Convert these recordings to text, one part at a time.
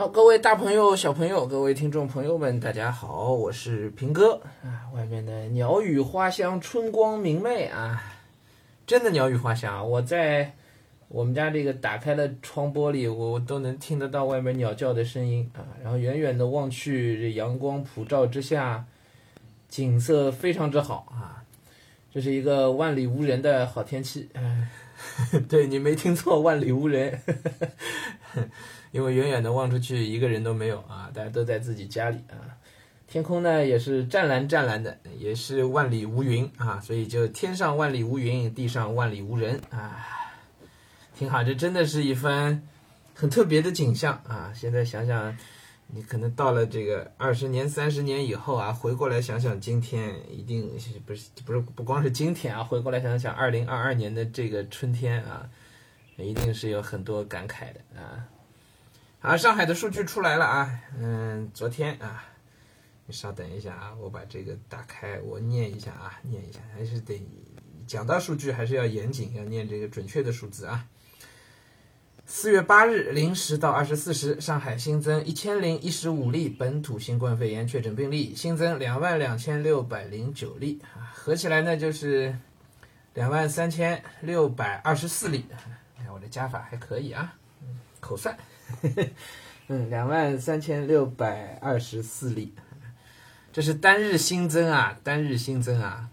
好，各位大朋友、小朋友，各位听众朋友们，大家好，我是平哥啊。外面的鸟语花香，春光明媚啊，真的鸟语花香！我在我们家这个打开了窗玻璃，我都能听得到外面鸟叫的声音啊。然后远远的望去，这阳光普照之下，景色非常之好啊。这是一个万里无人的好天气，哎，对你没听错，万里无人。因为远远的望出去，一个人都没有啊，大家都在自己家里啊。天空呢也是湛蓝湛蓝的，也是万里无云啊，所以就天上万里无云，地上万里无人啊，挺好。这真的是一番很特别的景象啊。现在想想，你可能到了这个二十年、三十年以后啊，回过来想想今天，一定不是不是不光是今天啊，回过来想想二零二二年的这个春天啊，一定是有很多感慨的啊。好，上海的数据出来了啊，嗯，昨天啊，你稍等一下啊，我把这个打开，我念一下啊，念一下，还是得讲到数据还是要严谨，要念这个准确的数字啊。四月八日零时到二十四时，上海新增一千零一十五例本土新冠肺炎确诊病例，新增两万两千六百零九例，合起来呢就是两万三千六百二十四例。哎，我的加法还可以啊，口算。嗯，两万三千六百二十四例，这是单日新增啊，单日新增啊。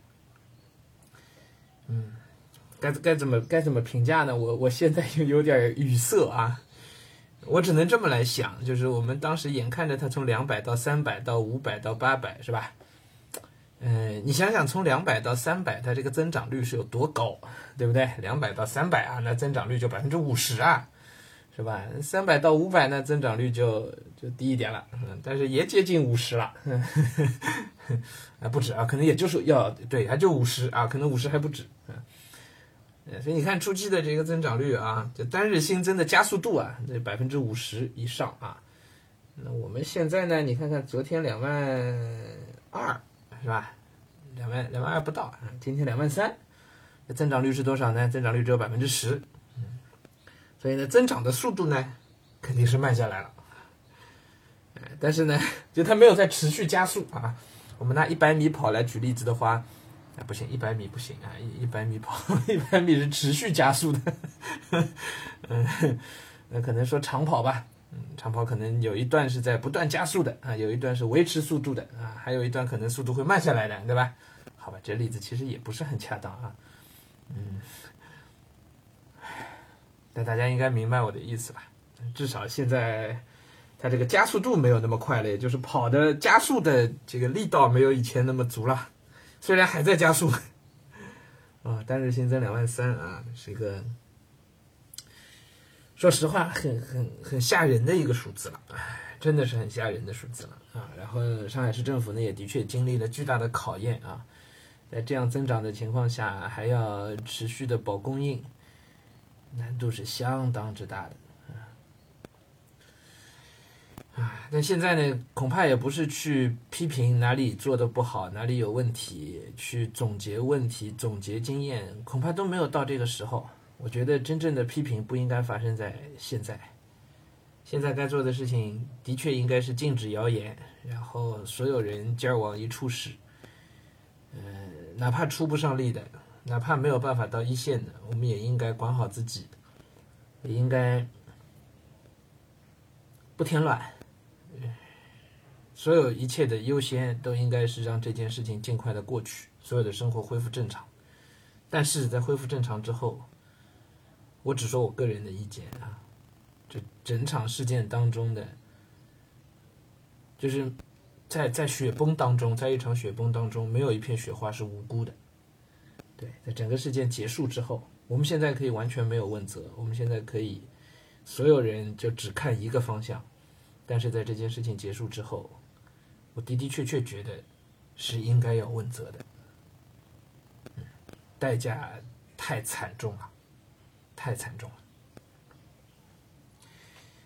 嗯，该该怎么该怎么评价呢？我我现在就有点语塞啊。我只能这么来想，就是我们当时眼看着它从两百到三百到五百到八百，是吧？嗯，你想想，从两百到三百，它这个增长率是有多高，对不对？两百到三百啊，那增长率就百分之五十啊。是吧？三百到五百呢，增长率就就低一点了，嗯，但是也接近五十了，啊，不止啊，可能也就是要对，还就五十啊，可能五十还不止，嗯，所以你看初期的这个增长率啊，就单日新增的加速度啊，这百分之五十以上啊，那我们现在呢，你看看昨天两万二是吧？两万两万二不到，今天两万三，增长率是多少呢？增长率只有百分之十。所以呢，增长的速度呢，肯定是慢下来了。但是呢，就它没有在持续加速啊。我们拿一百米跑来举例子的话，啊，不行，一百米不行啊，一一百米跑，一百米是持续加速的。嗯，那可能说长跑吧，嗯，长跑可能有一段是在不断加速的啊，有一段是维持速度的啊，还有一段可能速度会慢下来的，对吧？好吧，这例子其实也不是很恰当啊，嗯。那大家应该明白我的意思吧？至少现在，它这个加速度没有那么快了，也就是跑的加速的这个力道没有以前那么足了。虽然还在加速，啊，单日新增两万三啊，是一个说实话很很很吓人的一个数字了，哎，真的是很吓人的数字了啊。然后上海市政府呢，也的确经历了巨大的考验啊，在这样增长的情况下，还要持续的保供应。难度是相当之大的，啊，但现在呢，恐怕也不是去批评哪里做的不好，哪里有问题，去总结问题、总结经验，恐怕都没有到这个时候。我觉得真正的批评不应该发生在现在，现在该做的事情的确应该是禁止谣言，然后所有人劲儿往一处使，嗯，哪怕出不上力的。哪怕没有办法到一线的，我们也应该管好自己，也应该不添乱。所有一切的优先都应该是让这件事情尽快的过去，所有的生活恢复正常。但是在恢复正常之后，我只说我个人的意见啊，这整场事件当中的，就是在在雪崩当中，在一场雪崩当中，没有一片雪花是无辜的。对，在整个事件结束之后，我们现在可以完全没有问责，我们现在可以所有人就只看一个方向。但是在这件事情结束之后，我的的确确觉得是应该要问责的，嗯代价太惨重了，太惨重了。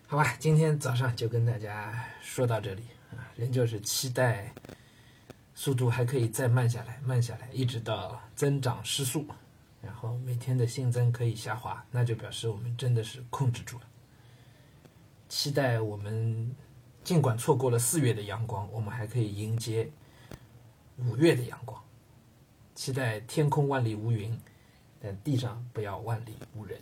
好吧，今天早上就跟大家说到这里啊，仍旧是期待。速度还可以再慢下来，慢下来，一直到增长失速，然后每天的新增可以下滑，那就表示我们真的是控制住了。期待我们尽管错过了四月的阳光，我们还可以迎接五月的阳光。期待天空万里无云，但地上不要万里无人。